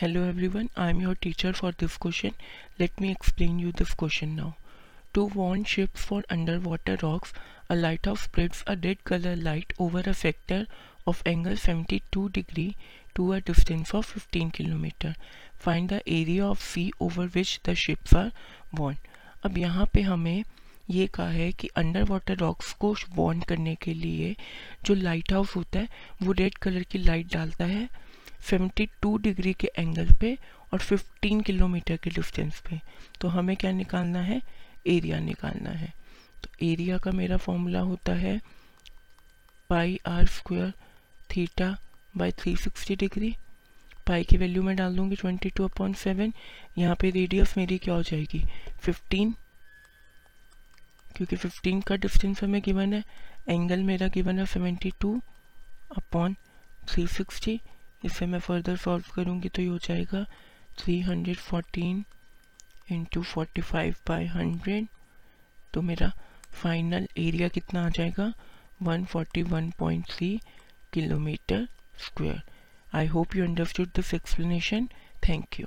Hello everyone I am your teacher for this question let me explain you this question now to want ships for underwater rocks a light of spreads a red colour light over a sector of angle seventy two degree to a distance of fifteen kilometre find the area of sea over which the ships are warned अब यहाँ पर हमें ये कहा है कि under water rocks को bond करने के लिए जो लाइट हाउस होता है, वो रेड कलर की लाइट डालता है। 72 डिग्री के एंगल पे और 15 किलोमीटर के डिस्टेंस पे। तो हमें क्या निकालना है? एरिया निकालना है। तो एरिया का मेरा फॉर्मूला होता है pi r square theta three sixty degree pi की वैल्यू मैं डाल दूँगी ट्वेंटी टू अपॉन सेवन यहाँ पर रेडियस मेरी क्या हो जाएगी? फिफ्टीन क्योंकि फिफ्टीन का डिस्टेंस हमें गिवन है। एंगल मेरा गिवन है seventy two upon three sixty इसे मैं फर्दर सॉल्व करूँगी तो ये हो जाएगा three hundred fourteen into forty five by hundred तो मेरा फाइनल एरिया कितना आ जाएगा? One forty one point three kilometre square I hope you understood this explanation thank you